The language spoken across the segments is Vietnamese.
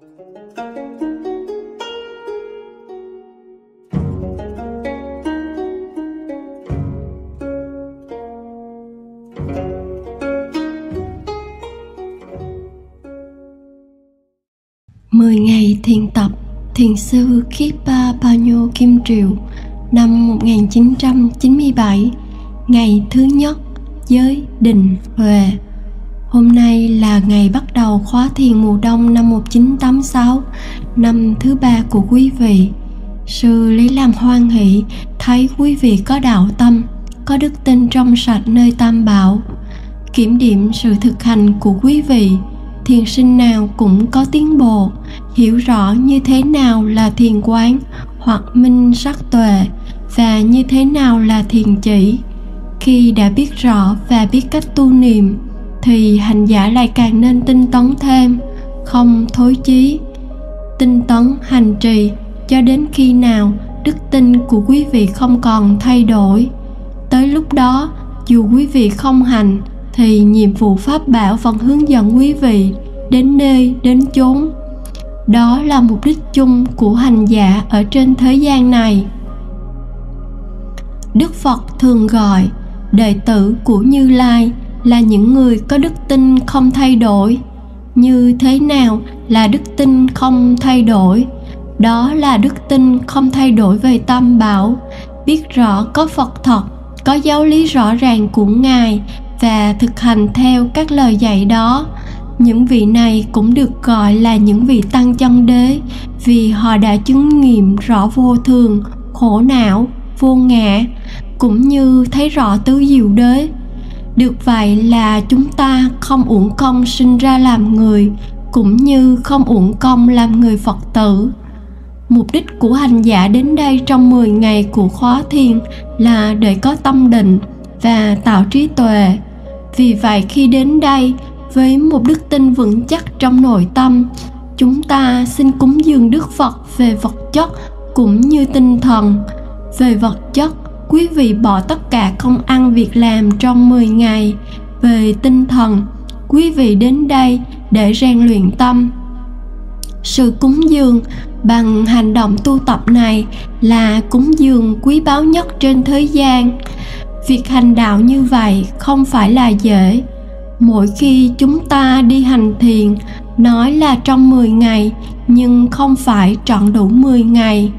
Mười ngày thiền tập, Thiền sư Kipa Panyo Kim Triệu năm 1997 ngày thứ nhất, giới đình Huệ. Hôm nay là ngày bắt đầu khóa thiền mùa đông năm 1986, năm thứ ba của quý vị. Sư lấy làm hoan hỷ thấy quý vị có đạo tâm, có đức tin trong sạch nơi tam bảo. Kiểm điểm sự thực hành của quý vị, thiền sinh nào cũng có tiến bộ, hiểu rõ như thế nào là thiền quán hoặc minh sắc tuệ và như thế nào là thiền chỉ. Khi đã biết rõ và biết cách tu niệm, thì hành giả lại càng nên tinh tấn thêm. Không thối chí, tinh tấn hành trì cho đến khi nào đức tin của quý vị không còn thay đổi. Tới lúc đó, dù quý vị không hành, thì nhiệm vụ pháp bảo vẫn hướng dẫn quý vị đến nơi, đến chốn. Đó là mục đích chung của hành giả ở trên thế gian này. Đức phật thường gọi đệ tử của như lai là những người có đức tin không thay đổi. Như thế nào là đức tin không thay đổi? Đó là đức tin không thay đổi về tâm bảo. Biết rõ có phật thật, có giáo lý rõ ràng của ngài và thực hành theo các lời dạy đó. Những vị này cũng được gọi là những vị tăng chân đế, vì họ đã chứng nghiệm rõ vô thường, khổ não, vô ngã, cũng như thấy rõ tứ diệu đế được vậy là chúng ta không uổng công sinh ra làm người, cũng như không uổng công làm người phật tử. Mục đích của hành giả đến đây trong 10 ngày của khóa thiền là để có tâm định và tạo trí tuệ. Vì vậy khi đến đây, với một đức tin vững chắc trong nội tâm, chúng ta xin cúng dường đức phật về vật chất cũng như tinh thần. Về vật chất quý vị bỏ tất cả công ăn việc làm trong 10 ngày về tinh thần. Quý vị đến đây để rèn luyện tâm. Sự cúng dường bằng hành động tu tập này là cúng dường quý báu nhất trên thế gian. Việc hành đạo như vậy không phải là dễ. Mỗi khi chúng ta đi hành thiền, nói là trong 10 ngày, nhưng không phải trọn đủ 10 ngày.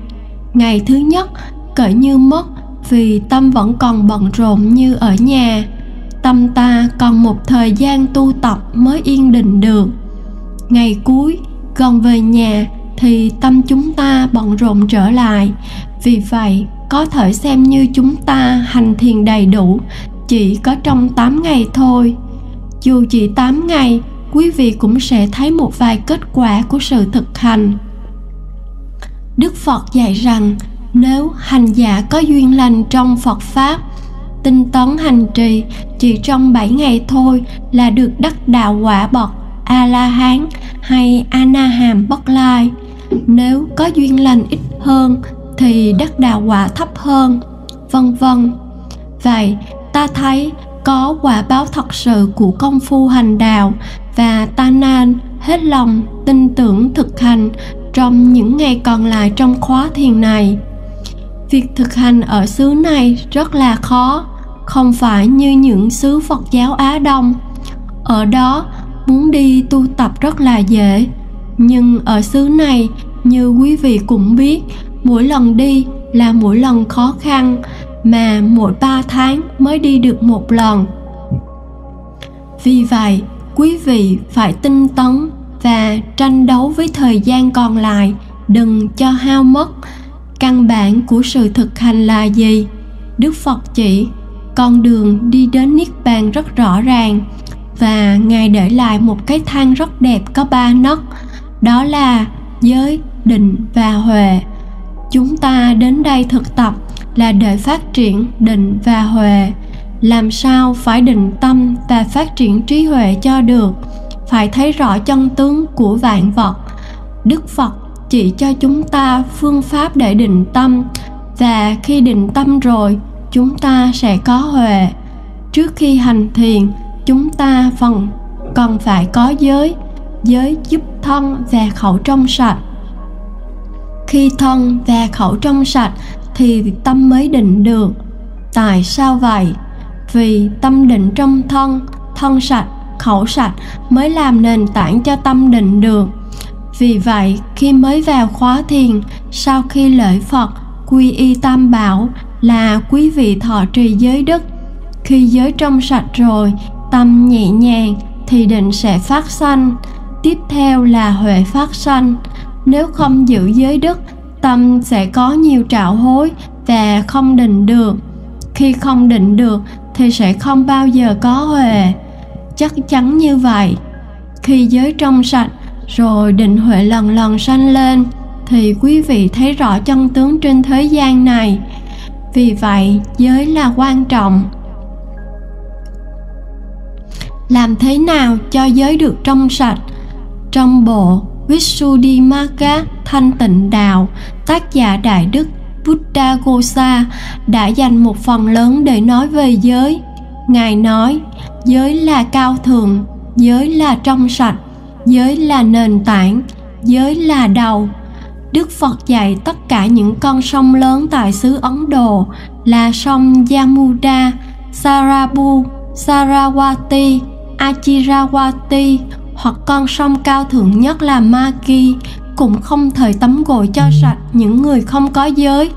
Ngày thứ nhất, cỡ như mất vì tâm vẫn còn bận rộn như ở nhà. Tâm ta còn một thời gian tu tập mới yên định được. Ngày cuối, gần về nhà, thì tâm chúng ta bận rộn trở lại. Vì vậy, có thể xem như chúng ta hành thiền đầy đủ, chỉ có trong 8 ngày thôi. Dù chỉ 8 ngày, quý vị cũng sẽ thấy một vài kết quả của sự thực hành. Đức phật dạy rằng nếu hành giả có duyên lành trong Phật Pháp, tinh tấn hành trì chỉ trong 7 ngày thôi là được đắc đạo quả bậc a la hán hay a na hàm bất lai. Nếu có duyên lành ít hơn thì đắc đạo quả thấp hơn, vân vân. Vậy, ta thấy có quả báo thật sự của công phu hành đạo và ta nên hết lòng tin tưởng thực hành trong những ngày còn lại trong khóa thiền này việc thực hành ở xứ này rất là khó, không phải như những xứ phật giáo á đông. Ở đó, muốn đi tu tập rất là dễ. Nhưng ở xứ này, như quý vị cũng biết, mỗi lần đi là mỗi lần khó khăn, mà mỗi ba tháng mới đi được một lần. Vì vậy, quý vị phải tinh tấn và tranh đấu với thời gian còn lại, đừng cho hao mất căn bản của sự thực hành là gì? Đức phật chỉ, con đường đi đến niết bàn rất rõ ràng và ngài để lại một cái thang rất đẹp có ba nấc, đó là giới, định và huệ. Chúng ta đến đây thực tập là để phát triển định và huệ. Làm sao phải định tâm và phát triển trí huệ cho được? Phải thấy rõ chân tướng của vạn vật. Đức phật chỉ cho chúng ta phương pháp để định tâm. Và khi định tâm rồi, chúng ta sẽ có huệ. Trước khi hành thiền, chúng ta phần cần phải có giới giới giúp thân và khẩu trong sạch. Khi thân và khẩu trong sạch thì tâm mới định được. Tại sao vậy? Vì tâm định trong thân thân sạch, khẩu sạch mới làm nền tảng cho tâm định được vì vậy, khi mới vào khóa thiền, sau khi lễ phật, quy y tam bảo là quý vị thọ trì giới đức. Khi giới trong sạch rồi, tâm nhẹ nhàng thì định sẽ phát sanh. Tiếp theo là huệ phát sanh. Nếu không giữ giới đức, tâm sẽ có nhiều trạo hối và không định được. Khi không định được thì sẽ không bao giờ có huệ. Chắc chắn như vậy. Khi giới trong sạch rồi định huệ lần lần sanh lên, thì quý vị thấy rõ chân tướng trên thế gian này. Vì vậy, giới là quan trọng. Làm thế nào cho giới được trong sạch? Trong bộ Visuddhimagga Thanh Tịnh Đạo, tác giả Đại Đức Buddha Gosa đã dành một phần lớn để nói về giới. Ngài nói, giới là cao thượng, giới là trong sạch giới là nền tảng, giới là đầu. Đức phật dạy tất cả những con sông lớn tại xứ ấn độ là sông yamuda, sarabu, sarawati, achirawati hoặc con sông cao thượng nhất là maki. Cũng không thời tắm gội cho sạch những người không có giới,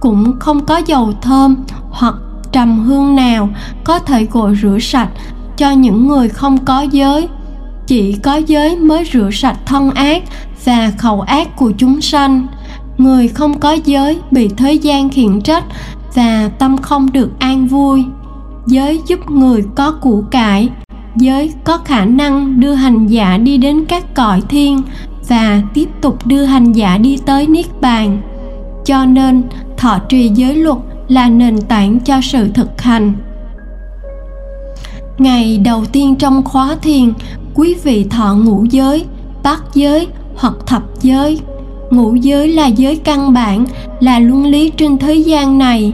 cũng không có dầu thơm hoặc trầm hương nào có thể gội rửa sạch cho những người không có giới chỉ có giới mới rửa sạch thân ác và khẩu ác của chúng sanh. Người không có giới bị thế gian khiển trách và tâm không được an vui. Giới giúp người có củ cải. Giới có khả năng đưa hành giả đi đến các cõi thiên và tiếp tục đưa hành giả đi tới niết bàn. Cho nên, thọ trì giới luật là nền tảng cho sự thực hành. Ngày đầu tiên trong khóa thiền quý vị thọ ngũ giới, bát giới hoặc thập giới. Ngũ giới là giới căn bản, là luân lý trên thế gian này.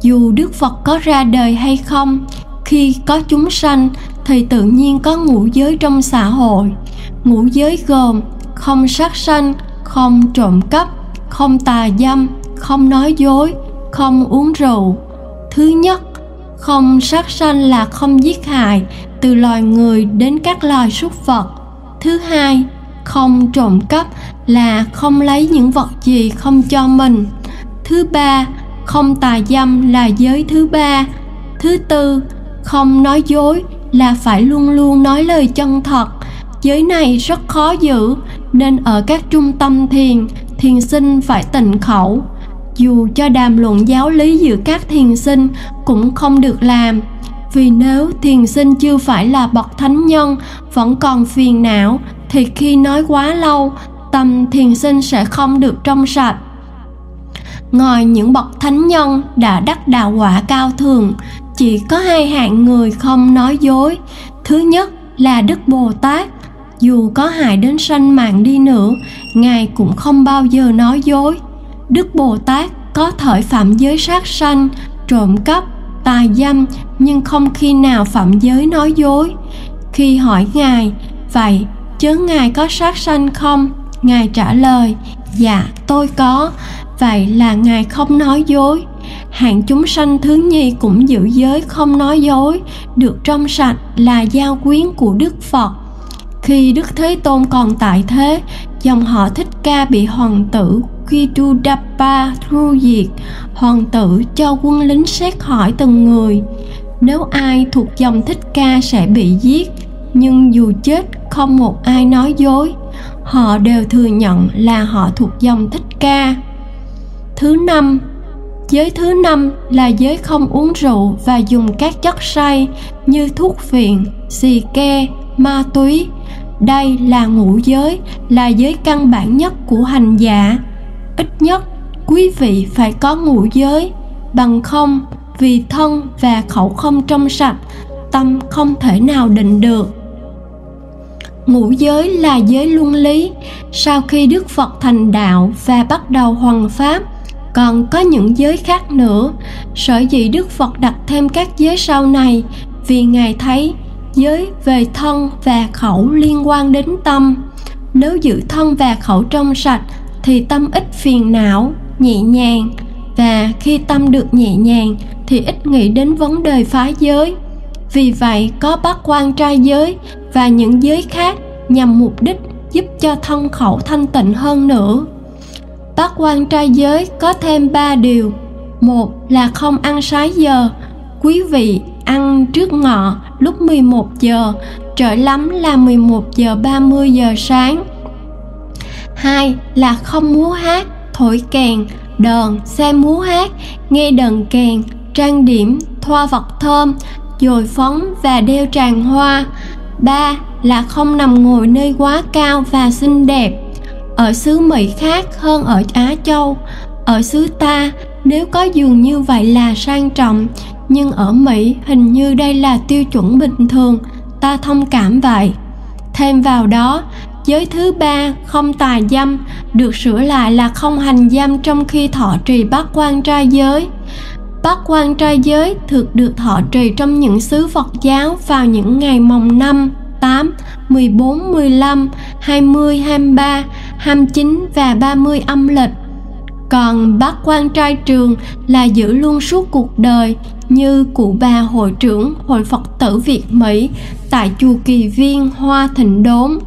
Dù đức phật có ra đời hay không, khi có chúng sanh, thì tự nhiên có ngũ giới trong xã hội. Ngũ giới gồm không sát sanh, không trộm cắp, không tà dâm, không nói dối, không uống rượu. Thứ nhất, không sát sanh là không giết hại từ loài người đến các loài súc vật. Thứ hai, không trộm cắp là không lấy những vật gì không cho mình. Thứ ba, không tà dâm là giới thứ ba. Thứ tư, không nói dối là phải luôn luôn nói lời chân thật. Giới này rất khó giữ, nên ở các trung tâm thiền thiền sinh phải tịnh khẩu. Dù cho đàm luận giáo lý giữa các thiền sinh cũng không được làm vì nếu thiền sinh chưa phải là bậc thánh nhân, vẫn còn phiền não, thì khi nói quá lâu, tâm thiền sinh sẽ không được trong sạch. Ngoài những bậc thánh nhân đã đắc đạo quả cao thường chỉ có hai hạng người không nói dối. Thứ nhất là đức bồ tát, dù có hại đến sanh mạng đi nữa, ngài cũng không bao giờ nói dối. Đức bồ tát có thể phạm giới sát sanh, trộm cắp tà dâm, nhưng không khi nào phạm giới nói dối. Khi hỏi ngài, vậy chớ ngài có sát sanh không? Ngài trả lời dạ tôi có. Vậy là ngài không nói dối. Hạng chúng sanh thứ nhi cũng giữ giới không nói dối, được trong sạch là giao quyến của đức phật. Khi đức thế tôn còn tại thế, dòng họ thích ca bị hoàng tử Kidudappa tru diệt, hoàng tử cho quân lính xét hỏi từng người. Nếu ai thuộc dòng thích ca sẽ bị giết, nhưng dù chết, không một ai nói dối. Họ đều thừa nhận là họ thuộc dòng thích ca. Thứ năm, giới thứ năm là giới không uống rượu và dùng các chất say như thuốc viện xì ke, ma túy. Đây là ngũ giới, là giới căn bản nhất của hành giả ít nhất quý vị phải có ngũ giới, bằng không vì thân và khẩu không trong sạch, tâm không thể nào định được. Ngũ giới là giới luân lý. Sau khi đức phật thành đạo và bắt đầu hoằng pháp, còn có những giới khác nữa. Sở dĩ đức phật đặt thêm các giới sau này, vì ngài thấy giới về thân và khẩu liên quan đến tâm. Nếu giữ thân và khẩu trong sạch thì tâm ít phiền não, nhẹ nhàng. Và khi tâm được nhẹ nhàng, thì ít nghĩ đến vấn đề phá giới. Vì vậy, có bát quan trai giới và những giới khác nhằm mục đích giúp cho thân khẩu thanh tịnh hơn nữa. Bát quan trai giới có thêm ba điều. Một là không ăn sái giờ. Quý vị ăn trước ngọ lúc 11 giờ, trở lắm là 11 giờ 30 giờ sáng hai là không múa hát, thổi kèn, đờn xem múa hát, nghe đờn kèn, trang điểm, thoa vật thơm, dồi phấn và đeo tràng hoa. Ba là không nằm ngồi nơi quá cao và xinh đẹp. Ở xứ mỹ khác hơn ở á châu. Ở xứ ta, nếu có giường như vậy là sang trọng. Nhưng ở mỹ, hình như đây là tiêu chuẩn bình thường. Ta thông cảm vậy. Thêm vào đó giới thứ ba không tà dâm được sửa lại là không hành dâm trong khi thọ trì bát quan trai giới bát quan trai giới thực được thọ trì trong những xứ Phật giáo vào những ngày mồng năm 8, 14, 15, 20, 23, 29 và 30 âm lịch. Còn bát quan trai trường là giữ luôn suốt cuộc đời như cụ bà hội trưởng Hội Phật tử Việt Mỹ tại chùa Kỳ Viên Hoa Thịnh Đốn.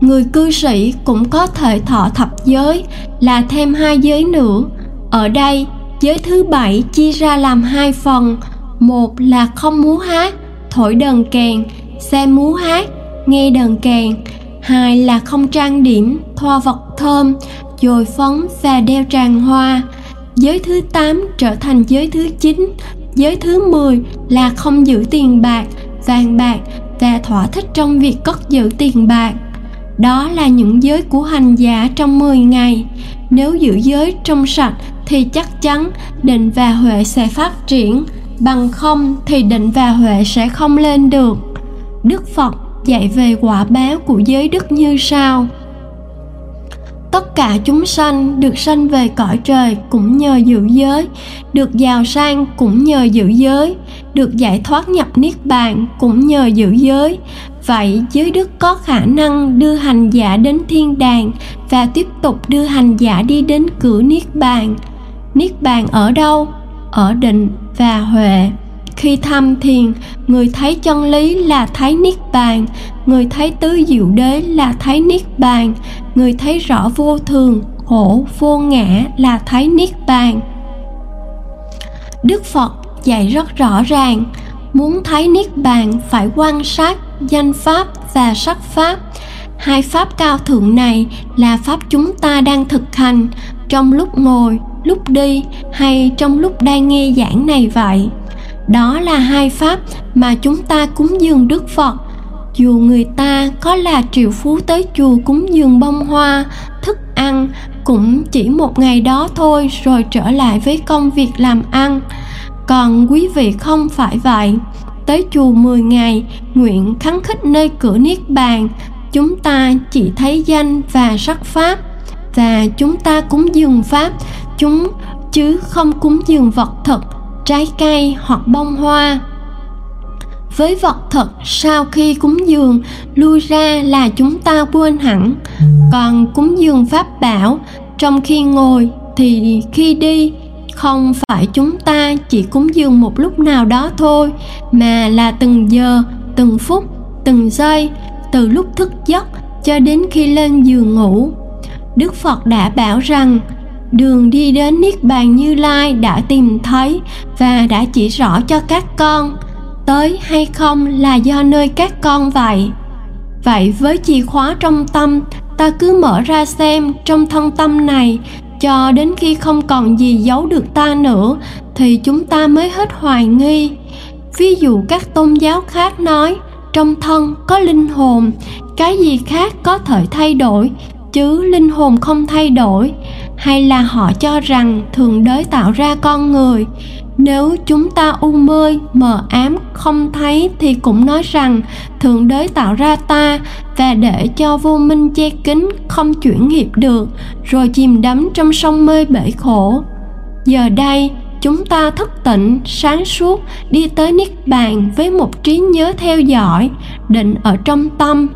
Người cư sĩ cũng có thể thọ thập giới là thêm hai giới nữa. Ở đây, giới thứ bảy chia ra làm hai phần. Một là không múa hát, thổi đờn kèn, xem múa hát, nghe đờn kèn. Hai là không trang điểm, thoa vật thơm, dồi phấn và đeo tràng hoa. Giới thứ 8 trở thành giới thứ 9. Giới thứ 10 là không giữ tiền bạc, vàng bạc và thỏa thích trong việc cất giữ tiền bạc. Đó là những giới của hành giả trong 10 ngày. Nếu giữ giới trong sạch thì chắc chắn định và huệ sẽ phát triển, bằng không thì định và huệ sẽ không lên được. Đức Phật dạy về quả báo của giới đức như sau tất cả chúng sanh được sanh về cõi trời cũng nhờ giữ giới, được giàu sang cũng nhờ giữ giới, được giải thoát nhập niết bàn cũng nhờ giữ giới. Vậy giới đức có khả năng đưa hành giả đến thiên đàng và tiếp tục đưa hành giả đi đến cửa niết bàn. Niết bàn ở đâu? Ở định và huệ. Khi tham thiền, người thấy chân lý là thấy niết bàn, người thấy tứ diệu đế là thấy niết bàn người thấy rõ vô thường, khổ, vô ngã là thấy niết bàn. Đức phật dạy rất rõ ràng, muốn thấy niết bàn phải quan sát danh pháp và sắc pháp. Hai pháp cao thượng này là pháp chúng ta đang thực hành trong lúc ngồi, lúc đi hay trong lúc đang nghe giảng này vậy. Đó là hai pháp mà chúng ta cúng dường đức phật dù người ta có là triệu phú tới chùa cúng dường bông hoa, thức ăn, cũng chỉ một ngày đó thôi rồi trở lại với công việc làm ăn. Còn quý vị không phải vậy. Tới chùa 10 ngày, nguyện khắng khích nơi cửa niết bàn, chúng ta chỉ thấy danh và sắc pháp. Và chúng ta cúng dường pháp, chúng chứ không cúng dường vật thực, trái cây hoặc bông hoa với vật thật, sau khi cúng dường, lui ra là chúng ta quên hẳn. Còn cúng dường pháp bảo, trong khi ngồi thì khi đi, không phải chúng ta chỉ cúng dường một lúc nào đó thôi, mà là từng giờ, từng phút, từng giây, từ lúc thức giấc cho đến khi lên giường ngủ. Đức phật đã bảo rằng, đường đi đến niết bàn như lai đã tìm thấy và đã chỉ rõ cho các con tới hay không là do nơi các con vậy. Vậy với chìa khóa trong tâm, ta cứ mở ra xem trong thân tâm này, cho đến khi không còn gì giấu được ta nữa, thì chúng ta mới hết hoài nghi. Ví dụ các tôn giáo khác nói, trong thân có linh hồn, cái gì khác có thể thay đổi, chứ linh hồn không thay đổi hay là họ cho rằng thượng đế tạo ra con người? Nếu chúng ta u mê mờ ám, không thấy thì cũng nói rằng thượng đế tạo ra ta và để cho vô minh che kín không chuyển nghiệp được, rồi chìm đắm trong sông mê bể khổ. Giờ đây, chúng ta thức tỉnh, sáng suốt, đi tới niết bàn với một trí nhớ theo dõi, định ở trong tâm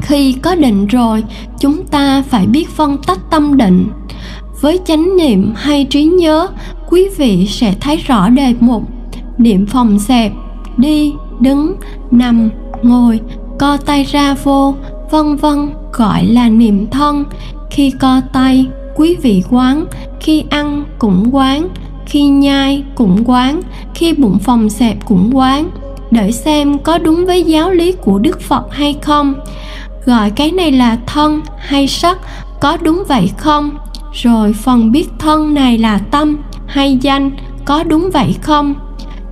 khi có định rồi, chúng ta phải biết phân tách tâm định. Với chánh niệm hay trí nhớ, quý vị sẽ thấy rõ đề mục. Niệm phòng xẹp, đi, đứng, nằm, ngồi, co tay ra vô, vân vân, gọi là niệm thân. Khi co tay, quý vị quán, khi ăn cũng quán, khi nhai cũng quán, khi bụng phòng xẹp cũng quán. Để xem có đúng với giáo lý của đức phật hay không gọi cái này là thân hay sắc, có đúng vậy không? Rồi phần biết thân này là tâm hay danh, có đúng vậy không?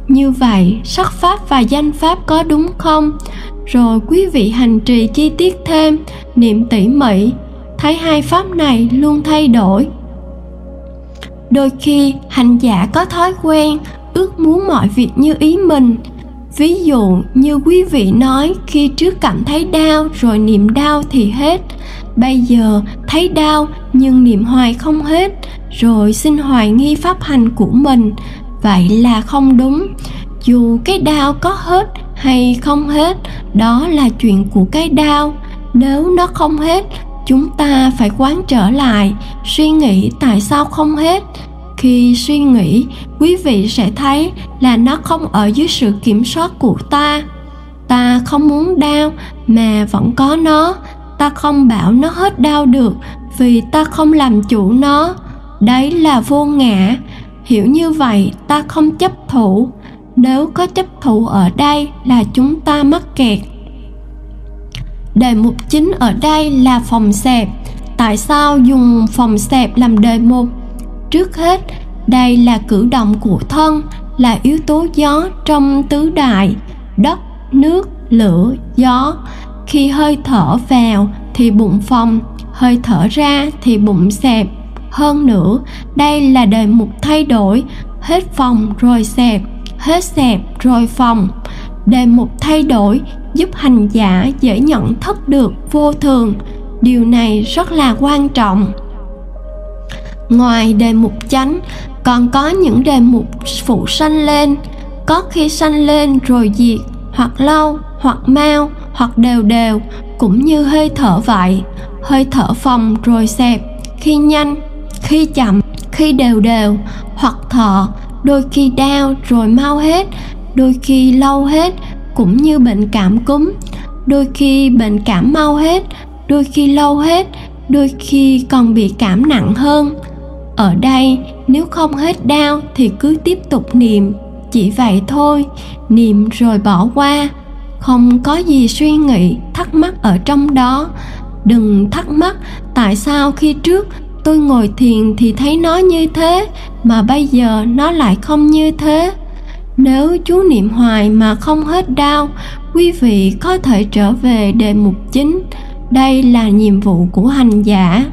Như vậy, sắc pháp và danh pháp có đúng không? Rồi quý vị hành trì chi tiết thêm, niệm tỉ mỉ, thấy hai pháp này luôn thay đổi. Đôi khi hành giả có thói quen ước muốn mọi việc như ý mình ví dụ như quý vị nói, khi trước cảm thấy đau, rồi niệm đau thì hết. Bây giờ thấy đau, nhưng niệm hoài không hết, rồi xin hoài nghi pháp hành của mình. Vậy là không đúng. Dù cái đau có hết hay không hết, đó là chuyện của cái đau. Nếu nó không hết, chúng ta phải quán trở lại, suy nghĩ tại sao không hết khi suy nghĩ, quý vị sẽ thấy là nó không ở dưới sự kiểm soát của ta. Ta không muốn đau, mà vẫn có nó. Ta không bảo nó hết đau được, vì ta không làm chủ nó. Đấy là vô ngã. Hiểu như vậy, ta không chấp thủ. Nếu có chấp thủ ở đây là chúng ta mắc kẹt. Đề mục chính ở đây là phòng xẹp. Tại sao dùng phòng xẹp làm đề mục? Trước hết, đây là cử động của thân, là yếu tố gió trong tứ đại, đất, nước, lửa, gió. Khi hơi thở vào thì bụng phòng hơi thở ra thì bụng xẹp. Hơn nữa, đây là đề mục thay đổi, hết phòng rồi xẹp, hết xẹp rồi phòng đề mục thay đổi giúp hành giả dễ nhận thức được vô thường. Điều này rất là quan trọng ngoài đề mục chánh, còn có những đề mục phụ sanh lên. Có khi sanh lên rồi diệt, hoặc lâu hoặc mau, hoặc đều đều, cũng như hơi thở vậy. Hơi thở phòng rồi xẹp, khi nhanh, khi chậm, khi đều đều, hoặc thọ đôi khi đau rồi mau hết, đôi khi lâu hết, cũng như bệnh cảm cúm. Đôi khi bệnh cảm mau hết, đôi khi lâu hết, đôi khi còn bị cảm nặng hơn ở đây, nếu không hết đau thì cứ tiếp tục niệm. Chỉ vậy thôi, niệm rồi bỏ qua. Không có gì suy nghĩ, thắc mắc ở trong đó. Đừng thắc mắc, tại sao khi trước tôi ngồi thiền thì thấy nó như thế, mà bây giờ nó lại không như thế? Nếu chú niệm hoài mà không hết đau, quý vị có thể trở về đề mục chính. Đây là nhiệm vụ của hành giả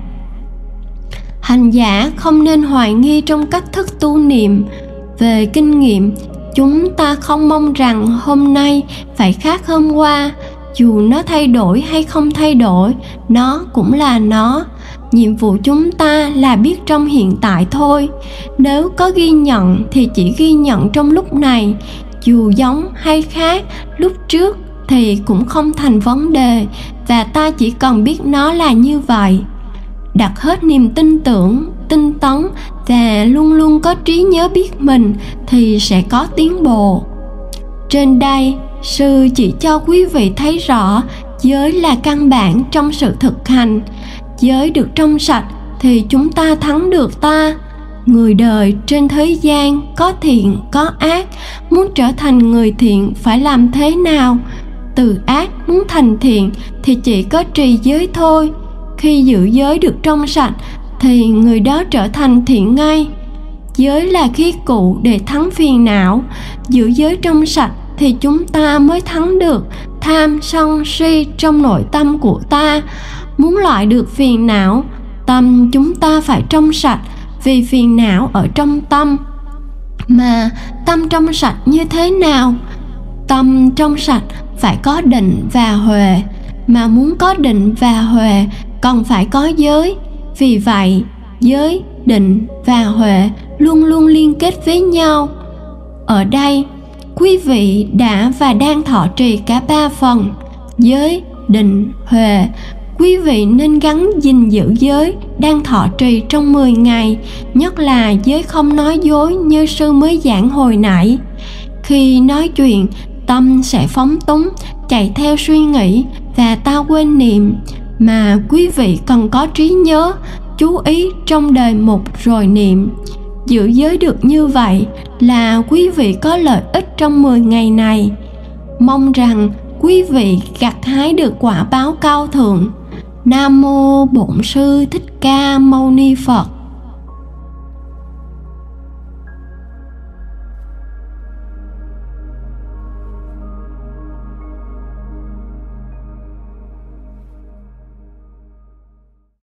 hành giả không nên hoài nghi trong cách thức tu niệm. Về kinh nghiệm, chúng ta không mong rằng hôm nay phải khác hôm qua. Dù nó thay đổi hay không thay đổi, nó cũng là nó. Nhiệm vụ chúng ta là biết trong hiện tại thôi. Nếu có ghi nhận thì chỉ ghi nhận trong lúc này. Dù giống hay khác, lúc trước thì cũng không thành vấn đề và ta chỉ cần biết nó là như vậy đặt hết niềm tin tưởng tinh tấn và luôn luôn có trí nhớ biết mình thì sẽ có tiến bộ. Trên đây, sư chỉ cho quý vị thấy rõ giới là căn bản trong sự thực hành. Giới được trong sạch thì chúng ta thắng được ta. Người đời trên thế gian có thiện, có ác, muốn trở thành người thiện phải làm thế nào? Từ ác muốn thành thiện thì chỉ có trì giới thôi khi giữ giới được trong sạch, thì người đó trở thành thiện ngay. Giới là khí cụ để thắng phiền não. Giữ giới trong sạch thì chúng ta mới thắng được. Tham sân si trong nội tâm của ta. Muốn loại được phiền não, tâm chúng ta phải trong sạch, vì phiền não ở trong tâm. Mà tâm trong sạch như thế nào? Tâm trong sạch phải có định và huệ. Mà muốn có định và huệ còn phải có giới. Vì vậy giới định và huệ luôn luôn liên kết với nhau. Ở đây quý vị đã và đang thọ trì cả ba phần giới định huệ. Quý vị nên gắn gìn giữ giới đang thọ trì trong 10 ngày, nhất là giới không nói dối như sư mới giảng hồi nãy. Khi nói chuyện, tâm sẽ phóng túng, chạy theo suy nghĩ và ta quên niệm, mà quý vị cần có trí nhớ, chú ý trong đời mục rồi niệm. Giữ giới được như vậy là quý vị có lợi ích trong 10 ngày này. Mong rằng quý vị gặt hái được quả báo cao thượng Nam mô Bổn sư Thích Ca Mâu Ni Phật.